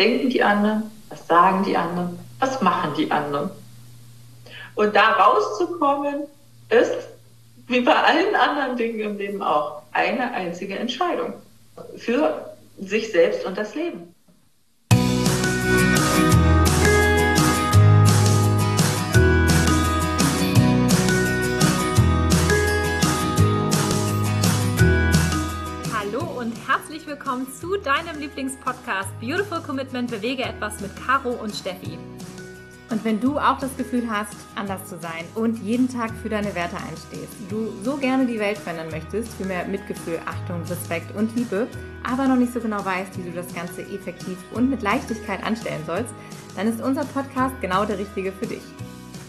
denken die anderen? Was sagen die anderen? Was machen die anderen? Und da rauszukommen, ist, wie bei allen anderen Dingen im Leben auch, eine einzige Entscheidung für sich selbst und das Leben. Herzlich willkommen zu deinem Lieblingspodcast Beautiful Commitment Bewege etwas mit Caro und Steffi. Und wenn du auch das Gefühl hast, anders zu sein und jeden Tag für deine Werte einstehst, du so gerne die Welt verändern möchtest, für mehr Mitgefühl, Achtung, Respekt und Liebe, aber noch nicht so genau weißt, wie du das Ganze effektiv und mit Leichtigkeit anstellen sollst, dann ist unser Podcast genau der richtige für dich.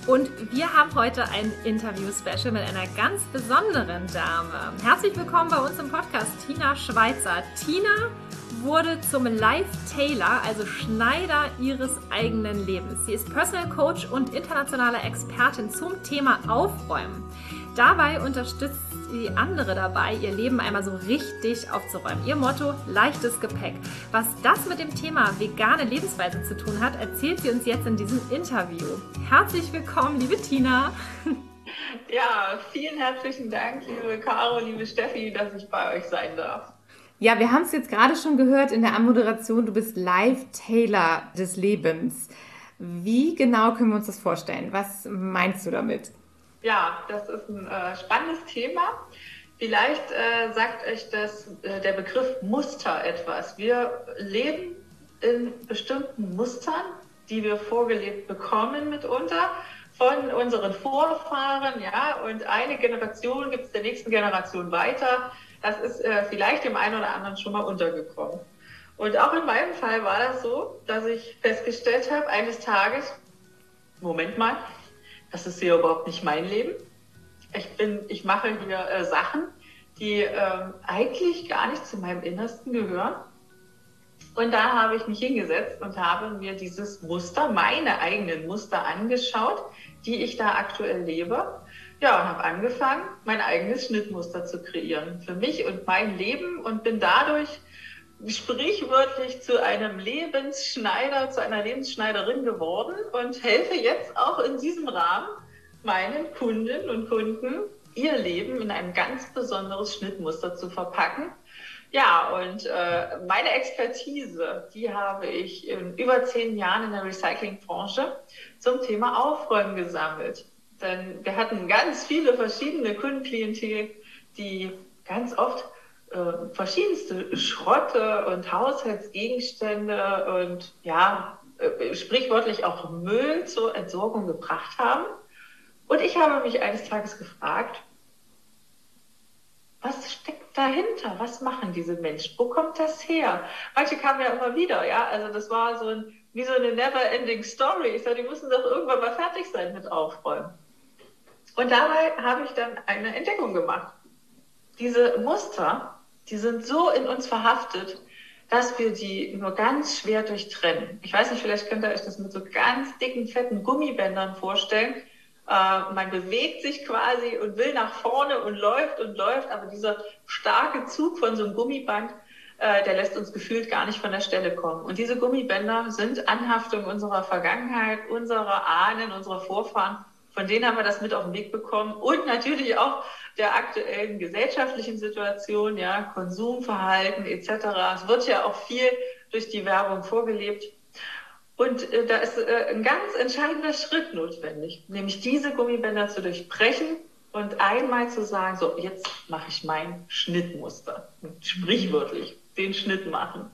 Und wir haben heute ein Interview-Special mit einer ganz besonderen Dame. Herzlich willkommen bei uns im Podcast, Tina Schweizer. Tina wurde zum Life-Tailor, also Schneider ihres eigenen Lebens. Sie ist Personal Coach und internationale Expertin zum Thema Aufräumen. Dabei unterstützt sie andere dabei, ihr Leben einmal so richtig aufzuräumen. Ihr Motto, leichtes Gepäck. Was das mit dem Thema vegane Lebensweise zu tun hat, erzählt sie uns jetzt in diesem Interview. Herzlich willkommen, liebe Tina. Ja, vielen herzlichen Dank, liebe Caro, liebe Steffi, dass ich bei euch sein darf. Ja, wir haben es jetzt gerade schon gehört in der Anmoderation, du bist Live-Tailor des Lebens. Wie genau können wir uns das vorstellen? Was meinst du damit? Ja, das ist ein äh, spannendes Thema. Vielleicht äh, sagt euch das, äh, der Begriff Muster etwas. Wir leben in bestimmten Mustern, die wir vorgelebt bekommen mitunter von unseren Vorfahren, ja, und eine Generation gibt es der nächsten Generation weiter. Das ist äh, vielleicht dem einen oder anderen schon mal untergekommen. Und auch in meinem Fall war das so, dass ich festgestellt habe, eines Tages, Moment mal, das ist hier überhaupt nicht mein Leben. Ich bin, ich mache hier äh, Sachen, die ähm, eigentlich gar nicht zu meinem Innersten gehören. Und da habe ich mich hingesetzt und habe mir dieses Muster, meine eigenen Muster angeschaut, die ich da aktuell lebe. Ja, und habe angefangen, mein eigenes Schnittmuster zu kreieren für mich und mein Leben und bin dadurch sprichwörtlich zu einem Lebensschneider, zu einer Lebensschneiderin geworden und helfe jetzt auch in diesem Rahmen meinen Kundinnen und Kunden, ihr Leben in ein ganz besonderes Schnittmuster zu verpacken. Ja, und äh, meine Expertise, die habe ich in über zehn Jahren in der Recyclingbranche zum Thema Aufräumen gesammelt. Denn wir hatten ganz viele verschiedene Kundenklientel, die ganz oft äh, verschiedenste Schrotte und Haushaltsgegenstände und ja, äh, sprichwörtlich auch Müll zur Entsorgung gebracht haben. Und ich habe mich eines Tages gefragt, was steckt dahinter? Was machen diese Menschen? Wo kommt das her? Manche kamen ja immer wieder, ja. Also das war so ein, wie so eine never-ending Story. Ich sage, die müssen doch irgendwann mal fertig sein mit Aufräumen. Und dabei habe ich dann eine Entdeckung gemacht. Diese Muster, die sind so in uns verhaftet, dass wir die nur ganz schwer durchtrennen. Ich weiß nicht, vielleicht könnt ihr euch das mit so ganz dicken, fetten Gummibändern vorstellen. Äh, man bewegt sich quasi und will nach vorne und läuft und läuft, aber dieser starke Zug von so einem Gummiband, äh, der lässt uns gefühlt gar nicht von der Stelle kommen. Und diese Gummibänder sind Anhaftung unserer Vergangenheit, unserer Ahnen, unserer Vorfahren. Von denen haben wir das mit auf den Weg bekommen und natürlich auch der aktuellen gesellschaftlichen Situation, ja, Konsumverhalten etc. Es wird ja auch viel durch die Werbung vorgelebt. Und äh, da ist äh, ein ganz entscheidender Schritt notwendig, nämlich diese Gummibänder zu durchbrechen und einmal zu sagen, so, jetzt mache ich mein Schnittmuster. Sprichwörtlich den Schnitt machen.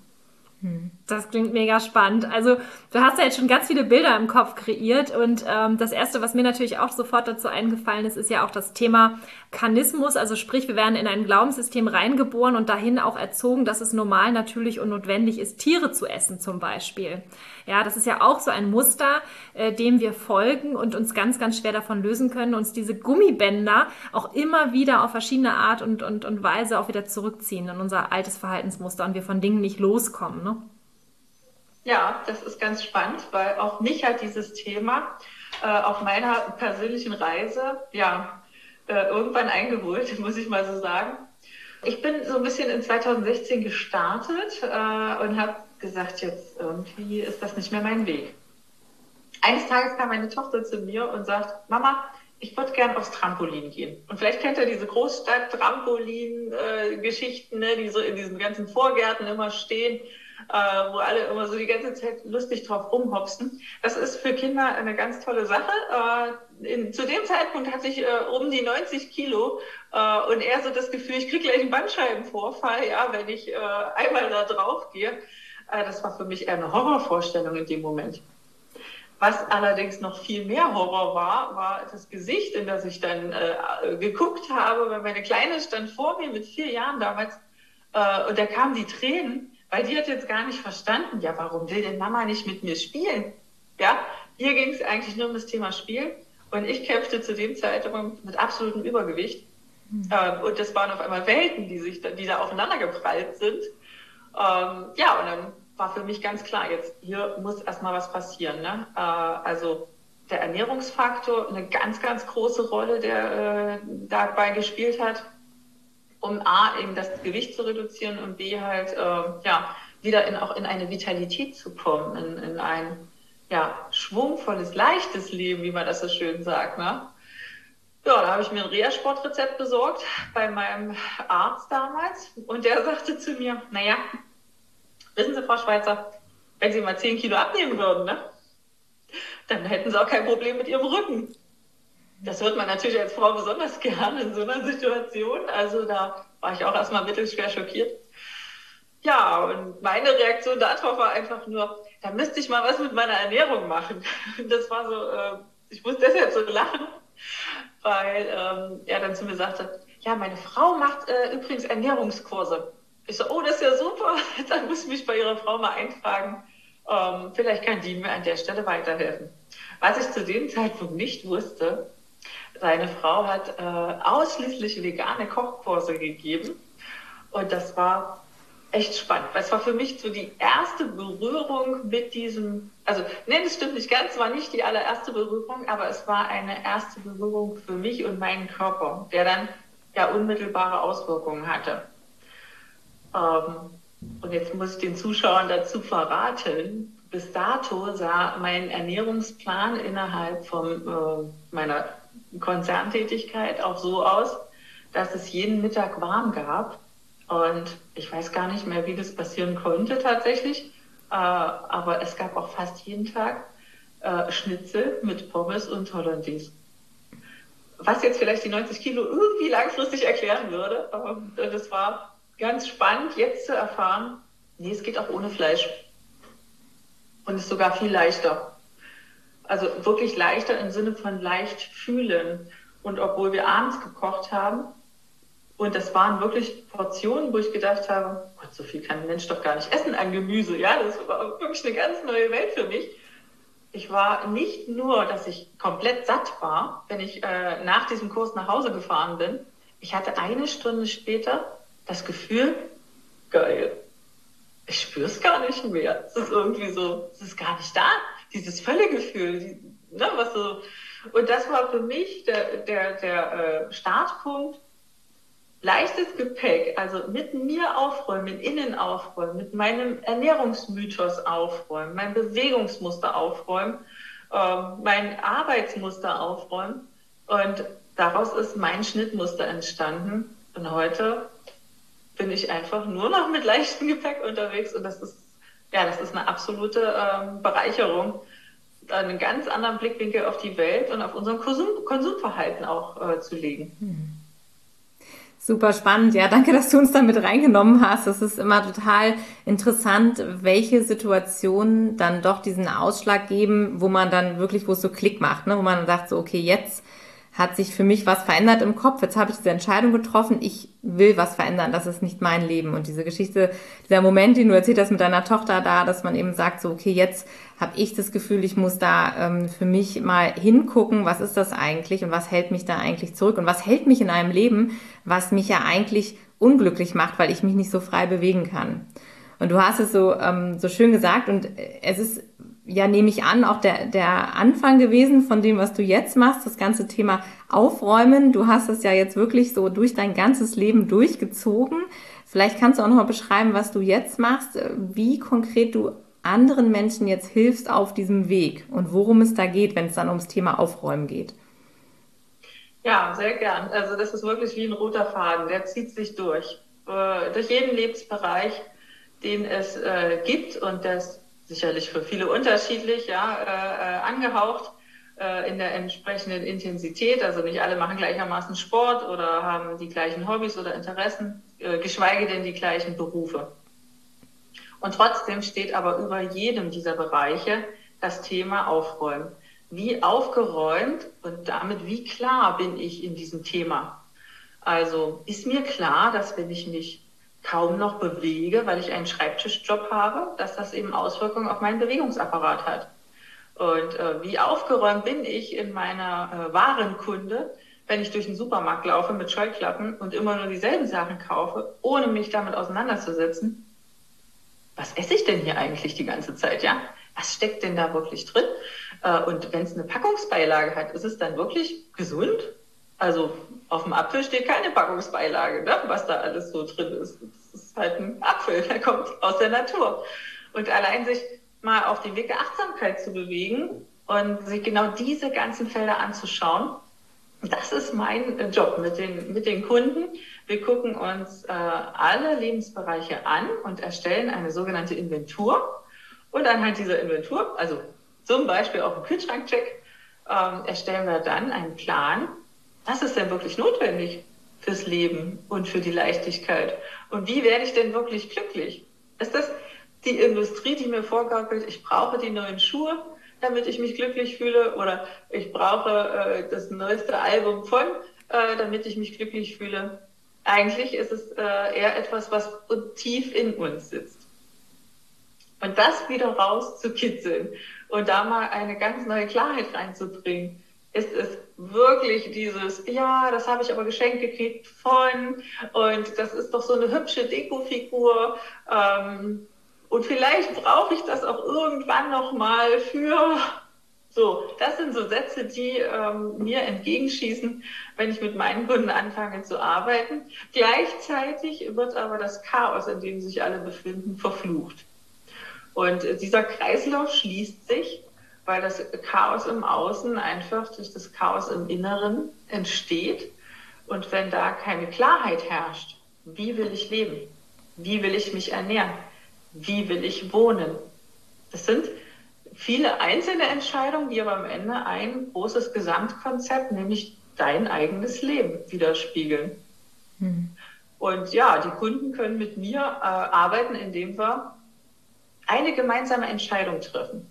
Das klingt mega spannend. Also du hast ja jetzt schon ganz viele Bilder im Kopf kreiert und ähm, das Erste, was mir natürlich auch sofort dazu eingefallen ist, ist ja auch das Thema Kanismus. Also sprich, wir werden in ein Glaubenssystem reingeboren und dahin auch erzogen, dass es normal, natürlich und notwendig ist, Tiere zu essen zum Beispiel. Ja, das ist ja auch so ein Muster, äh, dem wir folgen und uns ganz, ganz schwer davon lösen können, uns diese Gummibänder auch immer wieder auf verschiedene Art und, und, und Weise auch wieder zurückziehen in unser altes Verhaltensmuster und wir von Dingen nicht loskommen. Ne? Ja, das ist ganz spannend, weil auch mich hat dieses Thema äh, auf meiner persönlichen Reise ja äh, irgendwann eingeholt, muss ich mal so sagen. Ich bin so ein bisschen in 2016 gestartet äh, und habe gesagt, jetzt irgendwie ist das nicht mehr mein Weg. Eines Tages kam meine Tochter zu mir und sagt, Mama, ich würde gern aufs Trampolin gehen. Und vielleicht kennt ihr diese Großstadt-Trampolin-Geschichten, ne, die so in diesen ganzen Vorgärten immer stehen, äh, wo alle immer so die ganze Zeit lustig drauf rumhopsen. Das ist für Kinder eine ganz tolle Sache. Äh, in, zu dem Zeitpunkt hatte ich äh, um die 90 Kilo äh, und eher so das Gefühl, ich kriege gleich einen Bandscheibenvorfall, ja, wenn ich äh, einmal da drauf gehe. Äh, das war für mich eher eine Horrorvorstellung in dem Moment. Was allerdings noch viel mehr Horror war, war das Gesicht, in das ich dann äh, geguckt habe, weil meine Kleine stand vor mir mit vier Jahren damals äh, und da kamen die Tränen, weil die hat jetzt gar nicht verstanden, ja, warum will denn Mama nicht mit mir spielen? Ja, hier ging es eigentlich nur um das Thema Spiel und ich kämpfte zu dem Zeitpunkt mit absolutem Übergewicht. Mhm. Ähm, und das waren auf einmal Welten, die sich, die da aufeinander geprallt sind. Ähm, ja, und dann war für mich ganz klar, jetzt hier muss erstmal was passieren. Ne? Äh, also der Ernährungsfaktor eine ganz, ganz große Rolle, der äh, dabei gespielt hat, um A, eben das Gewicht zu reduzieren und B, halt, äh, ja, wieder in, auch in eine Vitalität zu kommen, in, in ein, ja, schwungvolles, leichtes Leben, wie man das so schön sagt, ne? Ja, da habe ich mir ein Reha-Sportrezept besorgt bei meinem Arzt damals und der sagte zu mir, naja, Wissen Sie, Frau Schweizer, wenn Sie mal 10 Kilo abnehmen würden, ne, dann hätten Sie auch kein Problem mit Ihrem Rücken. Das hört man natürlich als Frau besonders gerne in so einer Situation. Also da war ich auch erstmal mittelschwer schockiert. Ja, und meine Reaktion darauf war einfach nur, da müsste ich mal was mit meiner Ernährung machen. Das war so, äh, ich muss deshalb so lachen, weil ähm, er dann zu mir sagte, ja, meine Frau macht äh, übrigens Ernährungskurse. Ich so, oh, das ist ja super. Dann muss ich mich bei Ihrer Frau mal eintragen. Ähm, vielleicht kann die mir an der Stelle weiterhelfen. Was ich zu dem Zeitpunkt nicht wusste, seine Frau hat äh, ausschließlich vegane Kochkurse gegeben. Und das war echt spannend. Es war für mich so die erste Berührung mit diesem, also nee, das stimmt nicht ganz, war nicht die allererste Berührung, aber es war eine erste Berührung für mich und meinen Körper, der dann ja unmittelbare Auswirkungen hatte. Ähm, und jetzt muss ich den Zuschauern dazu verraten, bis dato sah mein Ernährungsplan innerhalb von äh, meiner Konzerntätigkeit auch so aus, dass es jeden Mittag warm gab. Und ich weiß gar nicht mehr, wie das passieren konnte tatsächlich. Äh, aber es gab auch fast jeden Tag äh, Schnitzel mit Pommes und Hollandaise. Was jetzt vielleicht die 90 Kilo irgendwie langfristig erklären würde. Aber das war ganz spannend jetzt zu erfahren, nee, es geht auch ohne Fleisch. Und ist sogar viel leichter. Also wirklich leichter im Sinne von leicht fühlen. Und obwohl wir abends gekocht haben, und das waren wirklich Portionen, wo ich gedacht habe, Gott, so viel kann ein Mensch doch gar nicht essen an Gemüse. Ja, das war wirklich eine ganz neue Welt für mich. Ich war nicht nur, dass ich komplett satt war, wenn ich äh, nach diesem Kurs nach Hause gefahren bin. Ich hatte eine Stunde später das Gefühl, geil, ich spüre es gar nicht mehr. Es ist irgendwie so, es ist gar nicht da. Dieses Völlegefühl, die, ne, was so. Und das war für mich der, der, der äh, Startpunkt. Leichtes Gepäck, also mit mir aufräumen, innen aufräumen, mit meinem Ernährungsmythos aufräumen, mein Bewegungsmuster aufräumen, ähm, mein Arbeitsmuster aufräumen. Und daraus ist mein Schnittmuster entstanden. Und heute bin ich einfach nur noch mit leichtem Gepäck unterwegs und das ist, ja, das ist eine absolute ähm, Bereicherung, einen ganz anderen Blickwinkel auf die Welt und auf unser Konsum Konsumverhalten auch äh, zu legen. Hm. Super spannend. Ja, danke, dass du uns da mit reingenommen hast. Das ist immer total interessant, welche Situationen dann doch diesen Ausschlag geben, wo man dann wirklich, wo es so Klick macht, ne? wo man dann sagt so, okay, jetzt hat sich für mich was verändert im Kopf. Jetzt habe ich diese Entscheidung getroffen. Ich will was verändern. Das ist nicht mein Leben. Und diese Geschichte, dieser Moment, den du erzählt hast mit deiner Tochter da, dass man eben sagt, so, okay, jetzt habe ich das Gefühl, ich muss da ähm, für mich mal hingucken, was ist das eigentlich und was hält mich da eigentlich zurück und was hält mich in einem Leben, was mich ja eigentlich unglücklich macht, weil ich mich nicht so frei bewegen kann. Und du hast es so, ähm, so schön gesagt und es ist ja, nehme ich an, auch der, der Anfang gewesen von dem, was du jetzt machst, das ganze Thema Aufräumen. Du hast es ja jetzt wirklich so durch dein ganzes Leben durchgezogen. Vielleicht kannst du auch noch mal beschreiben, was du jetzt machst, wie konkret du anderen Menschen jetzt hilfst auf diesem Weg und worum es da geht, wenn es dann ums Thema Aufräumen geht. Ja, sehr gern. Also das ist wirklich wie ein roter Faden, der zieht sich durch. Äh, durch jeden Lebensbereich, den es äh, gibt und das sicherlich für viele unterschiedlich, ja, äh, äh angehaucht äh, in der entsprechenden Intensität. Also nicht alle machen gleichermaßen Sport oder haben die gleichen Hobbys oder Interessen, äh, geschweige denn die gleichen Berufe. Und trotzdem steht aber über jedem dieser Bereiche das Thema Aufräumen. Wie aufgeräumt und damit wie klar bin ich in diesem Thema? Also ist mir klar, dass wenn ich mich kaum noch bewege, weil ich einen Schreibtischjob habe, dass das eben Auswirkungen auf meinen Bewegungsapparat hat. Und äh, wie aufgeräumt bin ich in meiner äh, Warenkunde, wenn ich durch den Supermarkt laufe mit Scheuklappen und immer nur dieselben Sachen kaufe, ohne mich damit auseinanderzusetzen, was esse ich denn hier eigentlich die ganze Zeit, ja? Was steckt denn da wirklich drin? Äh, und wenn es eine Packungsbeilage hat, ist es dann wirklich gesund? Also auf dem Apfel steht keine Packungsbeilage, ne? was da alles so drin ist. Das ist halt ein Apfel, der kommt aus der Natur. Und allein sich mal auf die Wege Achtsamkeit zu bewegen und sich genau diese ganzen Felder anzuschauen, das ist mein Job mit den, mit den Kunden. Wir gucken uns äh, alle Lebensbereiche an und erstellen eine sogenannte Inventur. Und anhand dieser Inventur, also zum Beispiel auch einen Kühlschrankcheck, ähm, erstellen wir dann einen Plan, was ist denn wirklich notwendig fürs Leben und für die Leichtigkeit? Und wie werde ich denn wirklich glücklich? Ist das die Industrie, die mir vorgaukelt, ich brauche die neuen Schuhe, damit ich mich glücklich fühle oder ich brauche äh, das neueste Album von, äh, damit ich mich glücklich fühle. Eigentlich ist es äh, eher etwas, was tief in uns sitzt. Und das wieder rauszukitzeln und da mal eine ganz neue Klarheit reinzubringen, ist es wirklich dieses, ja, das habe ich aber geschenkt gekriegt von und das ist doch so eine hübsche Dekofigur. Ähm, und vielleicht brauche ich das auch irgendwann nochmal für so, das sind so Sätze, die ähm, mir entgegenschießen, wenn ich mit meinen Kunden anfange zu arbeiten. Gleichzeitig wird aber das Chaos, in dem sich alle befinden, verflucht. Und äh, dieser Kreislauf schließt sich, weil das Chaos im Außen einfach durch das Chaos im Inneren entsteht. Und wenn da keine Klarheit herrscht, wie will ich leben? Wie will ich mich ernähren? wie will ich wohnen? Das sind viele einzelne Entscheidungen, die aber am Ende ein großes Gesamtkonzept, nämlich dein eigenes Leben widerspiegeln. Mhm. Und ja, die Kunden können mit mir äh, arbeiten, indem wir eine gemeinsame Entscheidung treffen.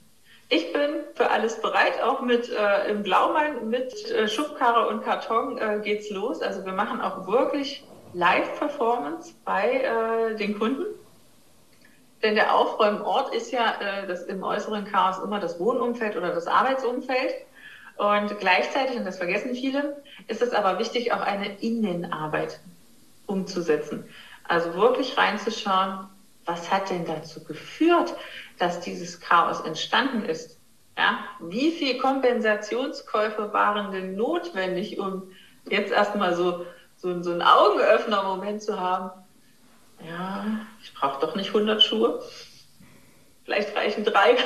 Ich bin für alles bereit, auch mit äh, im Blaumann, mit äh, Schubkarre und Karton äh, geht's los. Also wir machen auch wirklich Live-Performance bei äh, den Kunden. Denn der Aufräumort ist ja äh, das im äußeren Chaos immer das Wohnumfeld oder das Arbeitsumfeld. Und gleichzeitig, und das vergessen viele, ist es aber wichtig, auch eine Innenarbeit umzusetzen. Also wirklich reinzuschauen, was hat denn dazu geführt, dass dieses Chaos entstanden ist? Ja? Wie viel Kompensationskäufe waren denn notwendig, um jetzt erstmal so, so, so einen Augenöffner-Moment zu haben? ja, ich brauche doch nicht 100 Schuhe. Vielleicht reichen drei.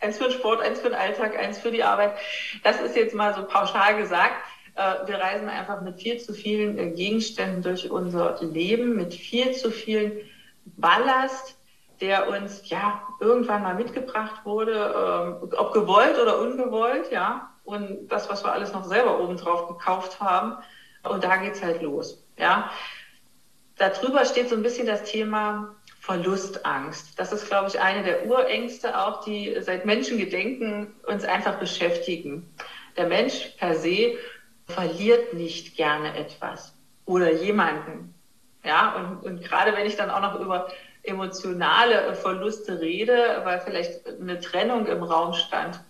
Eins für den Sport, eins für den Alltag, eins für die Arbeit. Das ist jetzt mal so pauschal gesagt. Äh, wir reisen einfach mit viel zu vielen äh, Gegenständen durch unser Leben, mit viel zu viel Ballast, der uns ja irgendwann mal mitgebracht wurde, ähm, ob gewollt oder ungewollt, ja. Und das, was wir alles noch selber obendrauf gekauft haben. Und da geht's halt los, ja darüber steht so ein bisschen das Thema Verlustangst. Das ist, glaube ich, eine der Urängste auch, die seit Menschengedenken uns einfach beschäftigen. Der Mensch per se verliert nicht gerne etwas oder jemanden. Ja, und, und gerade wenn ich dann auch noch über emotionale Verluste rede, weil vielleicht eine Trennung im Raum stand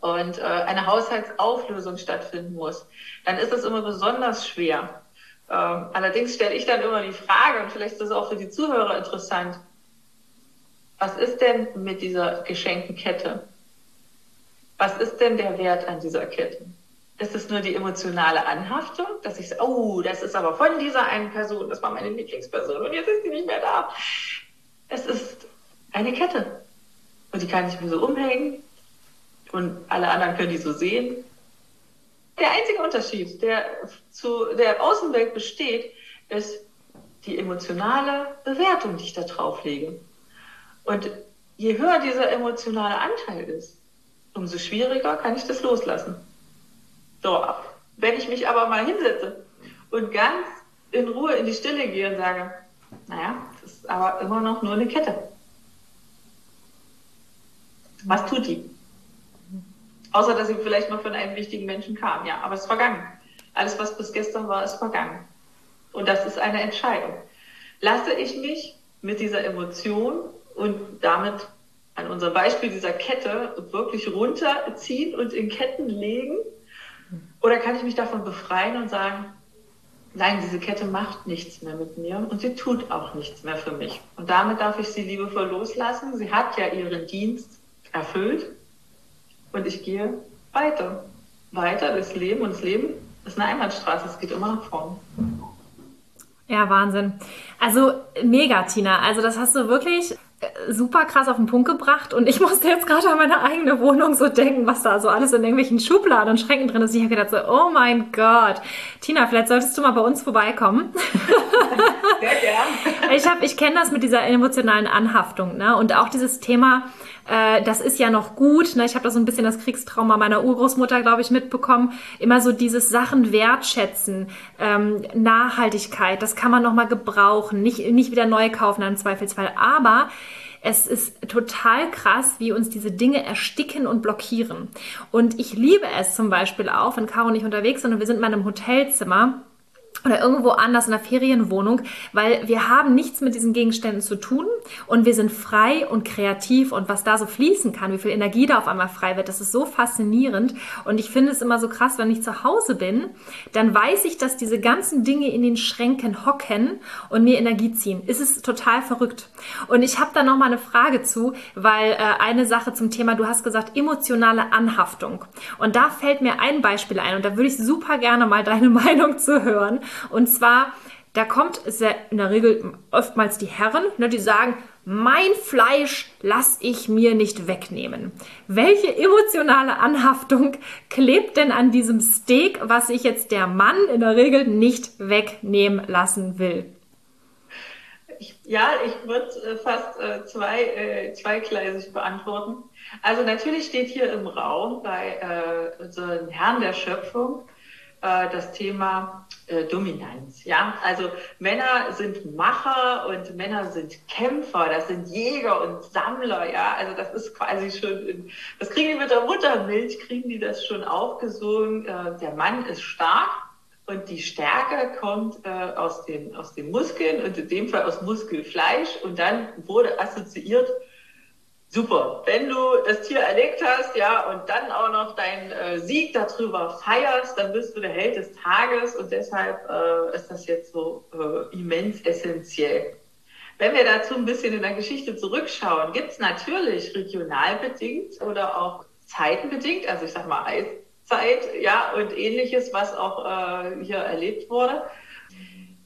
und äh, eine Haushaltsauflösung stattfinden muss, dann ist es immer besonders schwer, ähm, allerdings stelle ich dann immer die Frage, und vielleicht ist das auch für die Zuhörer interessant, was ist denn mit dieser geschenkten Kette? Was ist denn der Wert an dieser Kette? Ist nur die emotionale Anhaftung, dass ich so, oh, das ist aber von dieser einen Person, das war meine Lieblingsperson und jetzt ist sie nicht mehr da. Es ist eine Kette. Und die kann ich mir so umhängen und alle anderen können die so sehen. Der einzige Unterschied, der zu der Außenwelt besteht, ist die emotionale Bewertung, die ich da drauf lege. Und je höher dieser emotionale Anteil ist, umso schwieriger kann ich das loslassen. So, wenn ich mich aber mal hinsetze und ganz in Ruhe in die Stille gehe und sage, naja, das ist aber immer noch nur eine Kette. Was tut die? Außer, dass sie vielleicht noch von einem wichtigen Menschen kam. Ja, aber es ist vergangen. Alles, was bis gestern war, ist vergangen. Und das ist eine Entscheidung. Lasse ich mich mit dieser Emotion und damit an unserem Beispiel dieser Kette wirklich runterziehen und in Ketten legen? Oder kann ich mich davon befreien und sagen, nein, diese Kette macht nichts mehr mit mir und sie tut auch nichts mehr für mich. Und damit darf ich sie liebevoll loslassen. Sie hat ja ihren Dienst erfüllt und ich gehe weiter. Weiter durchs Leben und das Leben ist eine Einbahnstraße, es geht immer nach vorne. Ja, Wahnsinn. Also mega, Tina. Also das hast du wirklich super krass auf den Punkt gebracht und ich musste jetzt gerade an meine eigene Wohnung so denken, was da so alles in irgendwelchen Schubladen und Schränken drin ist. Ich habe gedacht so, oh mein Gott. Tina, vielleicht solltest du mal bei uns vorbeikommen. Sehr gern. Ich ich kenne das mit dieser emotionalen Anhaftung, ne? Und auch dieses Thema, äh, das ist ja noch gut. Ne? Ich habe da so ein bisschen das Kriegstrauma meiner Urgroßmutter, glaube ich, mitbekommen. Immer so dieses Sachen wertschätzen, ähm, Nachhaltigkeit, das kann man noch mal gebrauchen, nicht, nicht wieder neu kaufen im Zweifelsfall. Aber es ist total krass, wie uns diese Dinge ersticken und blockieren. Und ich liebe es zum Beispiel auch, wenn Caro und ich unterwegs sind und wir sind in einem Hotelzimmer oder irgendwo anders in einer Ferienwohnung, weil wir haben nichts mit diesen Gegenständen zu tun und wir sind frei und kreativ und was da so fließen kann, wie viel Energie da auf einmal frei wird, das ist so faszinierend und ich finde es immer so krass, wenn ich zu Hause bin, dann weiß ich, dass diese ganzen Dinge in den Schränken hocken und mir Energie ziehen. Es ist total verrückt. Und ich habe da noch mal eine Frage zu, weil äh, eine Sache zum Thema, du hast gesagt emotionale Anhaftung und da fällt mir ein Beispiel ein und da würde ich super gerne mal deine Meinung zu hören. Und zwar, da kommt in der Regel oftmals die Herren, ne, die sagen, mein Fleisch lass ich mir nicht wegnehmen. Welche emotionale Anhaftung klebt denn an diesem Steak, was sich jetzt der Mann in der Regel nicht wegnehmen lassen will? Ich, ja, ich würde äh, fast äh, zwei, äh, zweigleisig beantworten. Also natürlich steht hier im Raum bei äh, unseren Herrn der Schöpfung äh, das Thema äh, Dominanz. Ja, also Männer sind Macher und Männer sind Kämpfer. Das sind Jäger und Sammler. Ja, also das ist quasi schon, in, das kriegen die mit der Muttermilch, kriegen die das schon aufgesogen. Äh, der Mann ist stark. Und die Stärke kommt äh, aus, den, aus den Muskeln und in dem Fall aus Muskelfleisch. Und dann wurde assoziiert super. Wenn du das Tier erlegt hast, ja, und dann auch noch deinen äh, Sieg darüber feierst, dann bist du der Held des Tages und deshalb äh, ist das jetzt so äh, immens essentiell. Wenn wir dazu ein bisschen in der Geschichte zurückschauen, gibt es natürlich regional bedingt oder auch zeitenbedingt, also ich sag mal Eiszeit, ja, und ähnliches, was auch äh, hier erlebt wurde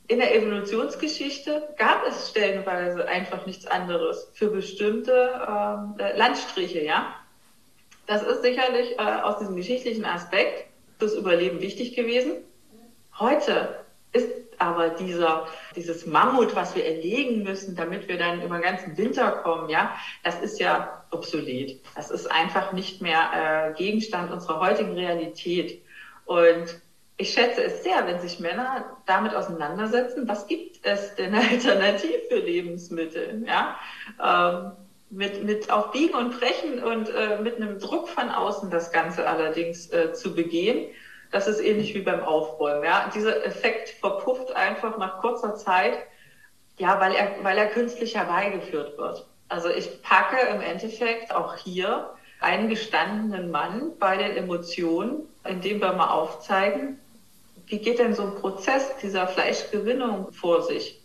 in der Evolutionsgeschichte gab es stellenweise einfach nichts anderes für bestimmte ähm, äh, Landstriche, ja. Das ist sicherlich äh, aus diesem geschichtlichen Aspekt fürs Überleben wichtig gewesen. Heute ist aber dieser, dieses Mammut, was wir erlegen müssen, damit wir dann über den ganzen Winter kommen, ja, das ist ja obsolet. Das ist einfach nicht mehr äh, Gegenstand unserer heutigen Realität. Und ich schätze es sehr, wenn sich Männer damit auseinandersetzen, was gibt es denn alternativ für Lebensmittel, ja? Ähm, mit, mit auf Biegen und Brechen und äh, mit einem Druck von außen das Ganze allerdings äh, zu begehen. Das ist ähnlich wie beim Aufräumen, ja? Dieser Effekt verpufft einfach nach kurzer Zeit, ja, weil er, weil er künstlich herbeigeführt wird. Also ich packe im Endeffekt auch hier einen gestandenen Mann bei den Emotionen, indem wir mal aufzeigen, wie geht denn so ein Prozess dieser Fleischgewinnung vor sich?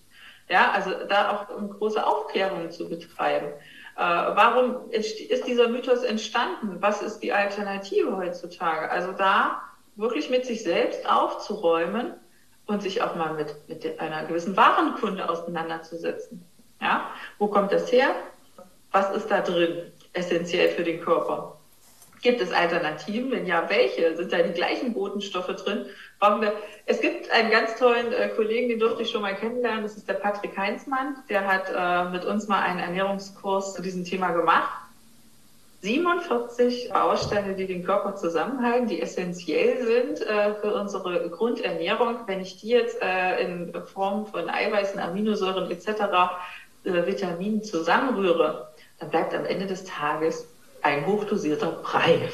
Ja, also da auch eine große Aufklärung zu betreiben. Äh, warum ist dieser Mythos entstanden? Was ist die Alternative heutzutage? Also da wirklich mit sich selbst aufzuräumen und sich auch mal mit, mit einer gewissen Warenkunde auseinanderzusetzen. Ja? Wo kommt das her? Was ist da drin essentiell für den Körper? Gibt es Alternativen? Wenn ja, welche? Sind da die gleichen Botenstoffe drin? Brauchen wir? Es gibt einen ganz tollen äh, Kollegen, den durfte ich schon mal kennenlernen. Das ist der Patrick Heinzmann. Der hat äh, mit uns mal einen Ernährungskurs zu diesem Thema gemacht. 47 Bausteine, die den Körper zusammenhalten, die essentiell sind äh, für unsere Grundernährung. Wenn ich die jetzt äh, in Form von Eiweißen, Aminosäuren etc., äh, Vitaminen zusammenrühre, dann bleibt am Ende des Tages ein hochdosierter Brei.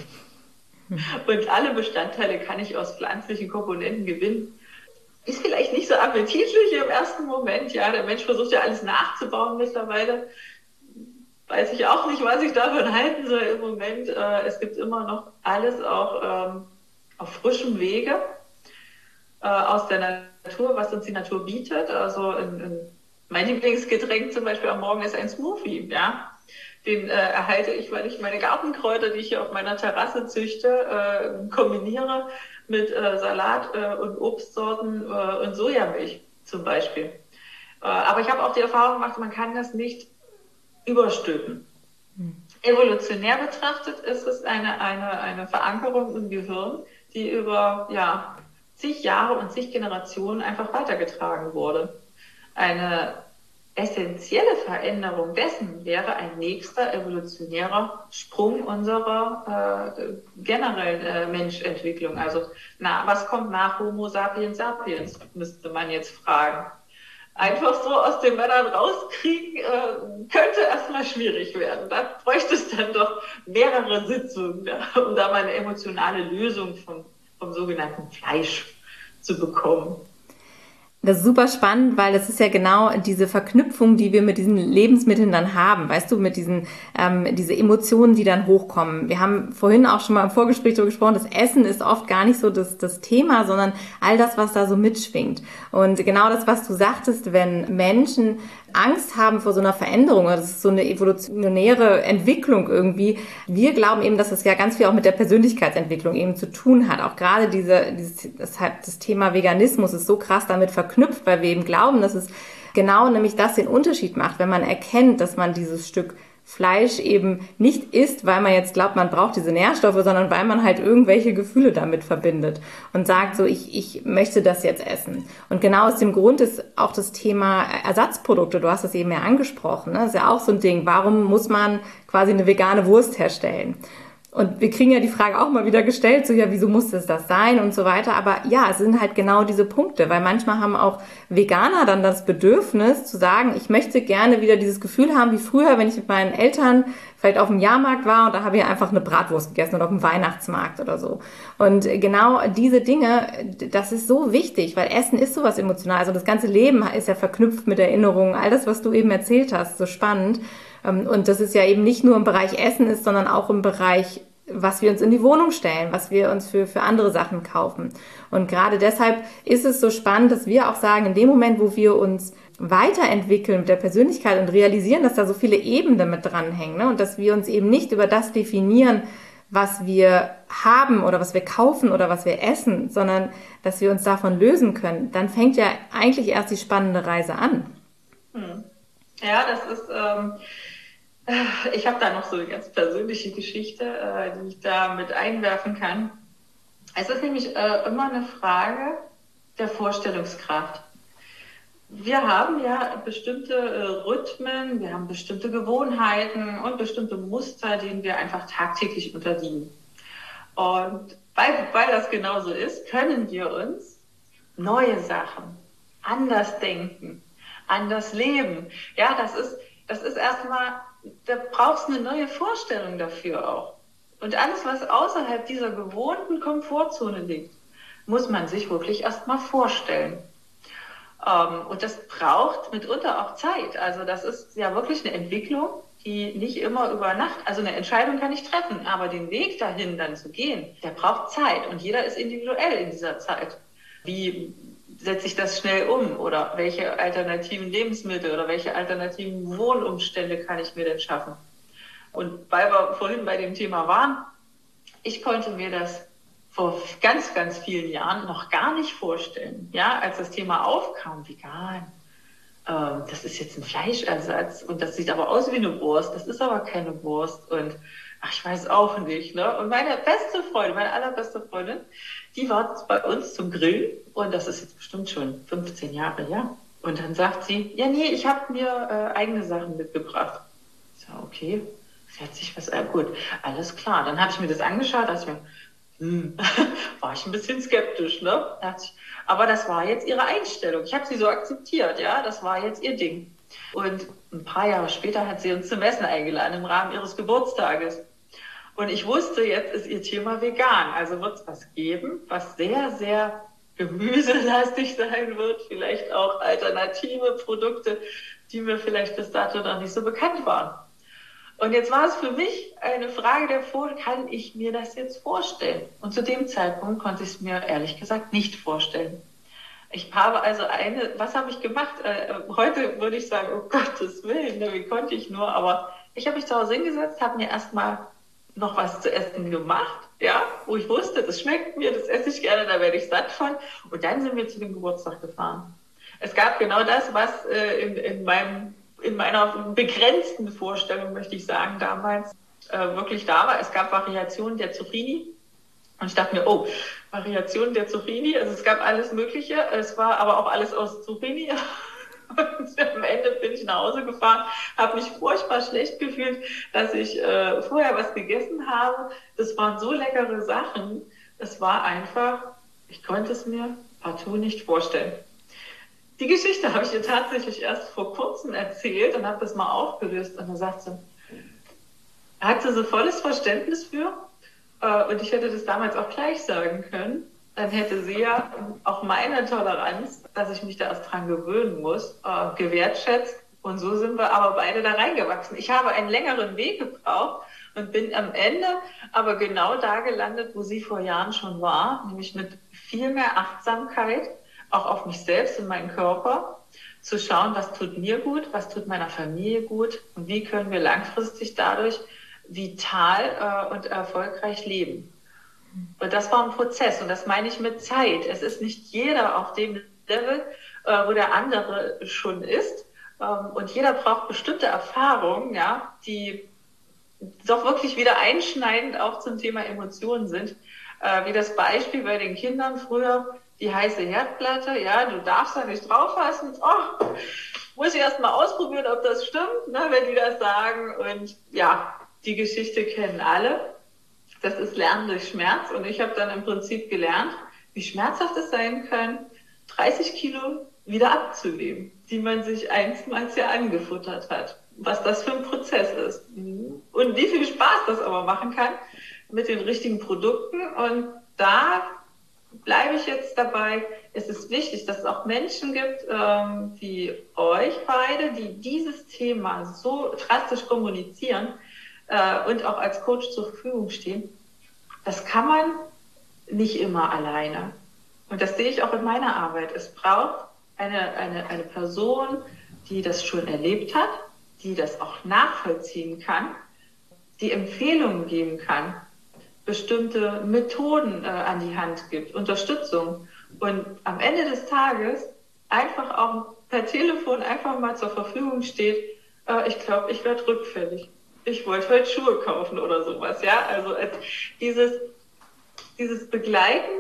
Und alle Bestandteile kann ich aus pflanzlichen Komponenten gewinnen. Ist vielleicht nicht so appetitlich im ersten Moment. Ja, der Mensch versucht ja alles nachzubauen mittlerweile weiß ich auch nicht, was ich davon halten soll im Moment. Äh, es gibt immer noch alles auch ähm, auf frischem Wege äh, aus der Natur, was uns die Natur bietet. Also in, in mein Lieblingsgetränk zum Beispiel am Morgen ist ein Smoothie, ja. Den äh, erhalte ich, weil ich meine Gartenkräuter, die ich hier auf meiner Terrasse züchte, äh, kombiniere mit äh, Salat äh, und Obstsorten äh, und Sojamilch zum Beispiel. Äh, aber ich habe auch die Erfahrung gemacht, man kann das nicht überstülpen. Hm. Evolutionär betrachtet ist es eine, eine, eine Verankerung im Gehirn, die über ja, zig Jahre und zig Generationen einfach weitergetragen wurde. Eine essentielle Veränderung dessen wäre ein nächster evolutionärer Sprung unserer äh, generellen äh, Menschentwicklung. Also, na, was kommt nach Homo sapiens sapiens, müsste man jetzt fragen einfach so aus den Männern rauskriegen, äh, könnte erstmal schwierig werden. Da bräuchte es dann doch mehrere Sitzungen, um da mal eine emotionale Lösung vom, vom sogenannten Fleisch zu bekommen. Das ist super spannend, weil das ist ja genau diese Verknüpfung, die wir mit diesen Lebensmitteln dann haben, weißt du, mit diesen ähm, diese Emotionen, die dann hochkommen. Wir haben vorhin auch schon mal im Vorgespräch darüber gesprochen, das Essen ist oft gar nicht so das, das Thema, sondern all das, was da so mitschwingt. Und genau das, was du sagtest, wenn Menschen Angst haben vor so einer Veränderung, das ist so eine evolutionäre Entwicklung irgendwie. Wir glauben eben, dass es ja ganz viel auch mit der Persönlichkeitsentwicklung eben zu tun hat. Auch gerade diese, dieses, das, hat, das Thema Veganismus ist so krass damit verknüpft, weil wir eben glauben, dass es genau nämlich das den Unterschied macht, wenn man erkennt, dass man dieses Stück Fleisch eben nicht isst, weil man jetzt glaubt, man braucht diese Nährstoffe, sondern weil man halt irgendwelche Gefühle damit verbindet und sagt so, ich, ich möchte das jetzt essen. Und genau aus dem Grund ist auch das Thema Ersatzprodukte, du hast es eben ja angesprochen, ne? das ist ja auch so ein Ding, warum muss man quasi eine vegane Wurst herstellen? Und wir kriegen ja die Frage auch mal wieder gestellt, so ja, wieso muss das das sein und so weiter. Aber ja, es sind halt genau diese Punkte, weil manchmal haben auch Veganer dann das Bedürfnis zu sagen, ich möchte gerne wieder dieses Gefühl haben wie früher, wenn ich mit meinen Eltern vielleicht auf dem Jahrmarkt war und da habe ich einfach eine Bratwurst gegessen oder auf dem Weihnachtsmarkt oder so. Und genau diese Dinge, das ist so wichtig, weil Essen ist sowas emotional. Also das ganze Leben ist ja verknüpft mit Erinnerungen. All das, was du eben erzählt hast, so spannend. Ähm, und das ist ja eben nicht nur im Bereich Essen ist, sondern auch im Bereich was wir uns in die Wohnung stellen, was wir uns für, für andere Sachen kaufen. Und gerade deshalb ist es so spannend, dass wir auch sagen, in dem Moment, wo wir uns weiterentwickeln mit der Persönlichkeit und realisieren, dass da so viele Ebenen mit dranhängen ne? und dass wir uns eben nicht über das definieren, was wir haben oder was wir kaufen oder was wir essen, sondern dass wir uns davon lösen können, dann fängt ja eigentlich erst die spannende Reise an. Hm. Ja, das ist, ähm, ich habe da noch so eine ganz persönliche Geschichte, äh, die ich da mit einwerfen kann. Es ist nämlich äh, immer eine Frage der Vorstellungskraft. Wir haben ja bestimmte äh, Rhythmen, wir haben bestimmte Gewohnheiten und bestimmte Muster, denen wir einfach tagtäglich unterliegen. Und weil, weil das genauso ist, können wir uns neue Sachen, anders denken, anders leben. Ja, das ist, das ist erstmal da brauchst du eine neue Vorstellung dafür auch. Und alles, was außerhalb dieser gewohnten Komfortzone liegt, muss man sich wirklich erstmal vorstellen. Ähm, und das braucht mitunter auch Zeit. Also das ist ja wirklich eine Entwicklung, die nicht immer über Nacht, also eine Entscheidung kann ich treffen, aber den Weg dahin dann zu gehen, der braucht Zeit und jeder ist individuell in dieser Zeit. Wie setze ich das schnell um? Oder welche alternativen Lebensmittel oder welche alternativen Wohnumstände kann ich mir denn schaffen? Und weil wir vorhin bei dem Thema waren, ich konnte mir das vor ganz, ganz vielen Jahren noch gar nicht vorstellen. Ja, als das Thema aufkam, vegan, ähm, das ist jetzt ein Fleischersatz und das sieht aber aus wie eine Wurst, das ist aber keine Wurst und ach, ich weiß auch nicht. Ne? Und meine beste Freundin, meine allerbeste Freundin, die war bei uns zum Grillen und das ist jetzt bestimmt schon 15 Jahre, ja. Und dann sagt sie, ja, nee, ich habe mir äh, eigene Sachen mitgebracht. Ich so, okay, sie hat sich was, äh, gut, alles klar. Dann habe ich mir das angeschaut, dachte ich mir, hm, war ich ein bisschen skeptisch, ne? Aber das war jetzt ihre Einstellung. Ich habe sie so akzeptiert, ja, das war jetzt ihr Ding. Und ein paar Jahre später hat sie uns zum Essen eingeladen im Rahmen ihres Geburtstages. Und ich wusste, jetzt ist ihr Thema vegan. Also wird es was geben, was sehr, sehr gemüselastig sein wird. Vielleicht auch alternative Produkte, die mir vielleicht bis dato noch nicht so bekannt waren. Und jetzt war es für mich eine Frage der Vor, kann ich mir das jetzt vorstellen? Und zu dem Zeitpunkt konnte ich es mir ehrlich gesagt nicht vorstellen. Ich habe also eine, was habe ich gemacht? Äh, heute würde ich sagen, oh Gottes Willen, ne, wie konnte ich nur? Aber ich habe mich zu Hause hingesetzt, habe mir erstmal noch was zu essen gemacht, ja, wo ich wusste, das schmeckt mir, das esse ich gerne, da werde ich satt von. Und dann sind wir zu dem Geburtstag gefahren. Es gab genau das, was äh, in, in meinem in meiner begrenzten Vorstellung, möchte ich sagen, damals äh, wirklich da war. Es gab Variationen der Zucchini. Und ich dachte mir, oh, Variationen der Zucchini. Also es gab alles Mögliche. Es war aber auch alles aus Zucchini. Und am Ende bin ich nach Hause gefahren, habe mich furchtbar schlecht gefühlt, dass ich äh, vorher was gegessen habe. Das waren so leckere Sachen. Es war einfach, ich konnte es mir partout nicht vorstellen. Die Geschichte habe ich ihr tatsächlich erst vor kurzem erzählt und habe das mal aufgelöst. Und dann sagt sie, hat sie so volles Verständnis für. Äh, und ich hätte das damals auch gleich sagen können. Dann hätte sie ja auch meine Toleranz, dass ich mich da erst dran gewöhnen muss, äh, gewertschätzt. Und so sind wir aber beide da reingewachsen. Ich habe einen längeren Weg gebraucht und bin am Ende aber genau da gelandet, wo sie vor Jahren schon war, nämlich mit viel mehr Achtsamkeit auch auf mich selbst und meinen Körper, zu schauen, was tut mir gut, was tut meiner Familie gut und wie können wir langfristig dadurch vital äh, und erfolgreich leben. Und das war ein Prozess und das meine ich mit Zeit. Es ist nicht jeder auf dem Level, äh, wo der andere schon ist. Ähm, und jeder braucht bestimmte Erfahrungen, ja, die doch wirklich wieder einschneidend auch zum Thema Emotionen sind. Äh, wie das Beispiel bei den Kindern früher, die heiße Herdplatte, ja, du darfst da nicht drauf fassen. Oh, muss ich erst mal ausprobieren, ob das stimmt, ne, wenn die das sagen. Und ja, die Geschichte kennen alle. Das ist Lernen durch Schmerz. Und ich habe dann im Prinzip gelernt, wie schmerzhaft es sein kann, 30 Kilo wieder abzunehmen, die man sich einstmals ja angefuttert hat. Was das für ein Prozess ist. Und wie viel Spaß das aber machen kann mit den richtigen Produkten. Und da bleibe ich jetzt dabei. Es ist wichtig, dass es auch Menschen gibt, ähm, wie euch beide, die dieses Thema so drastisch kommunizieren äh, und auch als Coach zur Verfügung stehen. Das kann man nicht immer alleine. Und das sehe ich auch in meiner Arbeit. Es braucht eine, eine, eine Person, die das schon erlebt hat, die das auch nachvollziehen kann, die Empfehlungen geben kann, bestimmte Methoden äh, an die Hand gibt, Unterstützung und am Ende des Tages einfach auch per Telefon einfach mal zur Verfügung steht, äh, ich glaube, ich werde rückfällig. Ich wollte heute Schuhe kaufen oder sowas, ja. Also äh, dieses, dieses Begleiten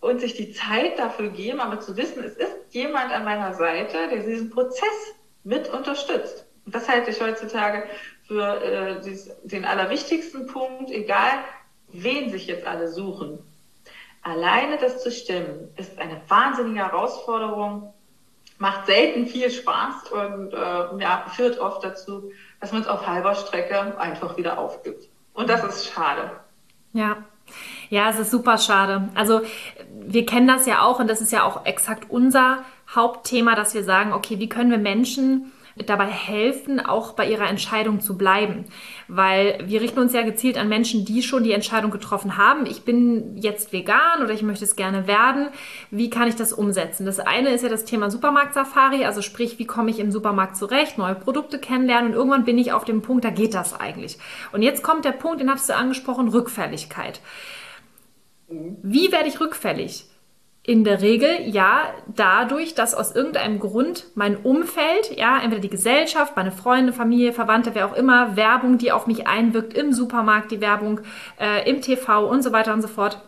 und sich die Zeit dafür geben, aber zu wissen, es ist jemand an meiner Seite, der diesen Prozess mit unterstützt. Und das halte ich heutzutage für äh, dies, den allerwichtigsten Punkt, egal wen sich jetzt alle suchen. Alleine das zu stemmen, ist eine wahnsinnige Herausforderung, macht selten viel Spaß und äh, ja, führt oft dazu, dass man es auf halber Strecke einfach wieder aufgibt. Und das ist schade. Ja. Ja, es ist super schade. Also wir kennen das ja auch und das ist ja auch exakt unser Hauptthema, dass wir sagen, okay, wie können wir Menschen dabei helfen, auch bei ihrer Entscheidung zu bleiben. Weil wir richten uns ja gezielt an Menschen, die schon die Entscheidung getroffen haben. Ich bin jetzt vegan oder ich möchte es gerne werden. Wie kann ich das umsetzen? Das eine ist ja das Thema Supermarkt-Safari, also sprich, wie komme ich im Supermarkt zurecht, neue Produkte kennenlernen und irgendwann bin ich auf dem Punkt, da geht das eigentlich. Und jetzt kommt der Punkt, den hast du angesprochen, Rückfälligkeit. Wie werde ich rückfällig? In der Regel ja dadurch, dass aus irgendeinem Grund mein Umfeld, ja, entweder die Gesellschaft, meine Freunde, Familie, Verwandte, wer auch immer, Werbung, die auf mich einwirkt, im Supermarkt die Werbung, äh, im TV und so weiter und so fort,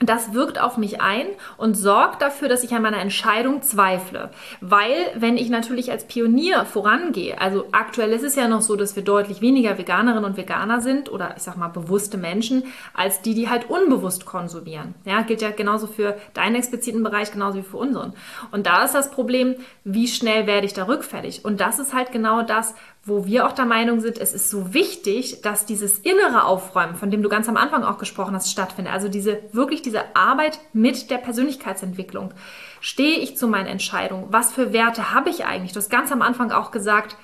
das wirkt auf mich ein und sorgt dafür, dass ich an meiner Entscheidung zweifle. Weil, wenn ich natürlich als Pionier vorangehe, also aktuell ist es ja noch so, dass wir deutlich weniger Veganerinnen und Veganer sind oder ich sag mal bewusste Menschen, als die, die halt unbewusst konsumieren. Ja, gilt ja genauso für deinen expliziten Bereich, genauso wie für unseren. Und da ist das Problem, wie schnell werde ich da rückfällig? Und das ist halt genau das, wo wir auch der Meinung sind, es ist so wichtig, dass dieses innere Aufräumen, von dem du ganz am Anfang auch gesprochen hast, stattfindet. Also diese wirklich diese Arbeit mit der Persönlichkeitsentwicklung. Stehe ich zu meinen Entscheidungen? Was für Werte habe ich eigentlich? Du hast ganz am Anfang auch gesagt,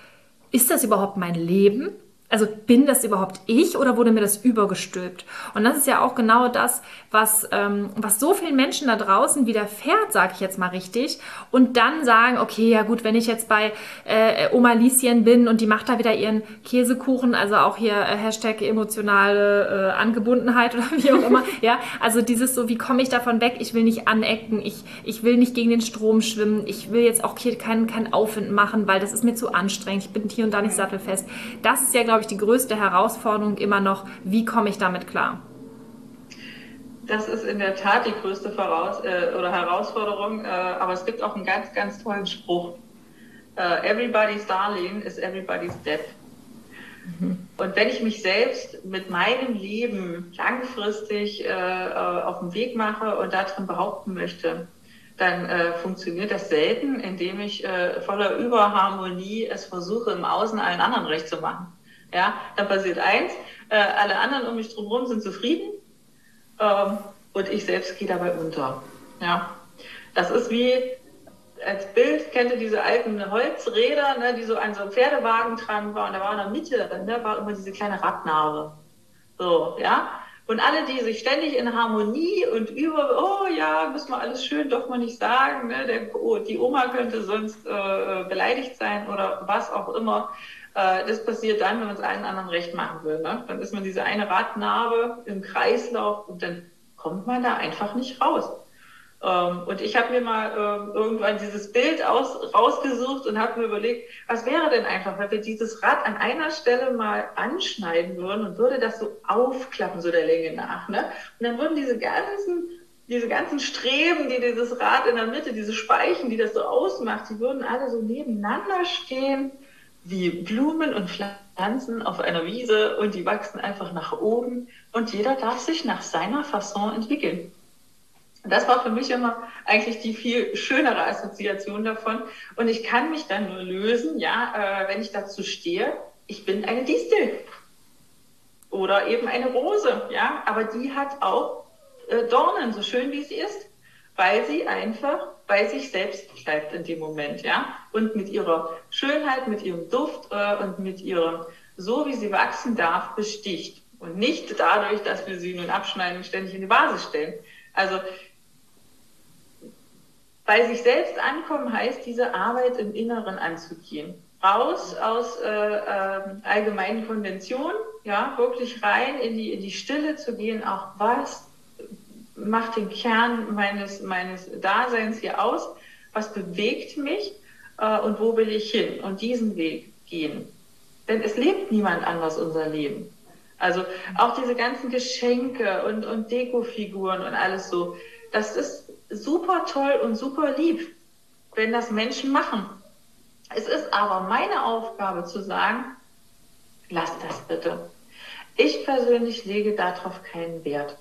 ist das überhaupt mein Leben? Also bin das überhaupt ich oder wurde mir das übergestülpt? Und das ist ja auch genau das, was, ähm, was so vielen Menschen da draußen widerfährt, sage ich jetzt mal richtig, und dann sagen, okay, ja gut, wenn ich jetzt bei äh, Oma Lieschen bin und die macht da wieder ihren Käsekuchen, also auch hier äh, Hashtag emotionale äh, Angebundenheit oder wie auch immer, ja, also dieses so, wie komme ich davon weg? Ich will nicht anecken, ich, ich will nicht gegen den Strom schwimmen, ich will jetzt auch hier keinen kein Aufwind machen, weil das ist mir zu anstrengend, ich bin hier und da nicht sattelfest. Das ist ja, glaube ich, ich, die größte Herausforderung immer noch, wie komme ich damit klar? Das ist in der Tat die größte Voraus äh, oder Herausforderung, äh, aber es gibt auch einen ganz, ganz tollen Spruch. Uh, everybody's darling is everybody's dead. Mhm. Und wenn ich mich selbst mit meinem Leben langfristig äh, äh auf den Weg mache und darin behaupten möchte, dann äh, funktioniert das selten, indem ich äh, voller Überharmonie es versuche, im Außen allen anderen recht zu machen. Ja, dann passiert eins, äh, alle anderen um mich drumherum sind zufrieden ähm, und ich selbst gehe dabei unter. Ja, das ist wie als Bild kennt ihr diese alten Holzräder, ne, die so an so einem Pferdewagen dran waren. Da war in der Mitte, ne, war immer diese kleine Radnarbe. So, ja. Und alle, die sich ständig in Harmonie und über, oh ja, müssen wir alles schön, darf man nicht sagen, ne, der, oh, die Oma könnte sonst äh, beleidigt sein oder was auch immer. Äh, das passiert dann, wenn man es allen anderen recht machen will. Ne? Dann ist man diese eine Radnarbe im Kreislauf und dann kommt man da einfach nicht raus. Ähm, und ich habe mir mal ähm, irgendwann dieses Bild aus, rausgesucht und habe mir überlegt, was wäre denn einfach, wenn wir dieses Rad an einer Stelle mal anschneiden würden und würde das so aufklappen, so der Länge nach. Ne? Und dann würden diese ganzen diese ganzen Streben, die dieses Rad in der Mitte, diese Speichen, die das so ausmacht, die würden alle so nebeneinander stehen wie Blumen und Pflanzen auf einer Wiese und die wachsen einfach nach oben und jeder darf sich nach seiner Fasson entwickeln. Das war für mich immer eigentlich die viel schönere Assoziation davon. Und ich kann mich dann nur lösen, ja, äh, wenn ich dazu stehe, ich bin eine Distel. Oder eben eine Rose, ja, aber die hat auch äh, Dornen, so schön wie sie ist, weil sie einfach bei sich selbst bleibt in dem Moment, ja. Und mit ihrer Schönheit, mit ihrem Duft äh, und mit ihrem, so wie sie wachsen darf, besticht. Und nicht dadurch, dass wir sie nun abschneiden und ständig in die Vase stellen. Also, bei sich selbst ankommen heißt, diese Arbeit im Inneren anzugehen. Raus aus äh, äh, allgemeinen Konventionen, ja, wirklich rein in die, in die Stille zu gehen, auch was macht den Kern meines, meines Daseins hier aus, was bewegt mich äh, und wo will ich hin und diesen Weg gehen. Denn es lebt niemand anders unser Leben. Also auch diese ganzen Geschenke und, und Dekofiguren und alles so, das ist super toll und super lieb, wenn das Menschen machen. Es ist aber meine Aufgabe zu sagen, lass das bitte. Ich persönlich lege darauf keinen Wert.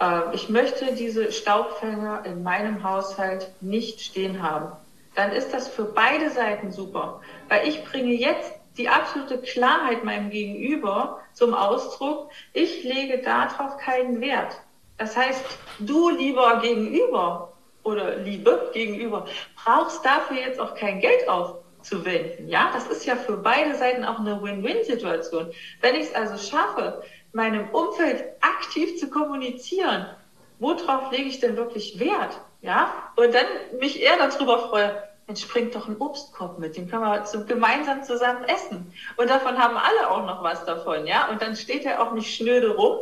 Äh, ich möchte diese Staubfänger in meinem Haushalt nicht stehen haben. Dann ist das für beide Seiten super, weil ich bringe jetzt die absolute Klarheit meinem Gegenüber zum Ausdruck. Ich lege darauf keinen Wert. Das heißt, du lieber Gegenüber oder Liebe Gegenüber brauchst dafür jetzt auch kein Geld aufzuwenden. Ja, das ist ja für beide Seiten auch eine Win-Win-Situation. Wenn ich es also schaffe, meinem Umfeld aktiv zu kommunizieren. Worauf lege ich denn wirklich Wert? Ja, und dann mich eher darüber freue, Mensch, bringt doch einen Obstkorb mit, den können wir zum, gemeinsam zusammen essen. Und davon haben alle auch noch was davon, ja. Und dann steht er auch nicht schnöde rum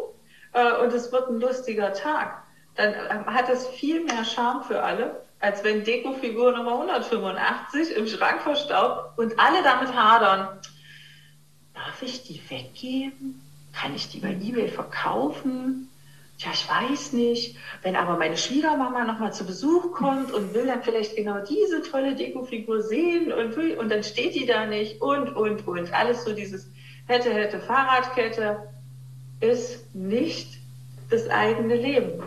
äh, und es wird ein lustiger Tag. dann ähm, hat das viel mehr Charme für alle, als wenn Dekofigur Nummer 185 im Schrank verstaubt und alle damit hadern. Darf ich die weggeben? Kann ich die bei eBay verkaufen? Ja, ich weiß nicht. Wenn aber meine Schwiegermama nochmal zu Besuch kommt und will dann vielleicht genau diese tolle Dekofigur sehen und, und dann steht die da nicht und, und, und. Alles so dieses hätte, hätte, Fahrradkette ist nicht das eigene Leben.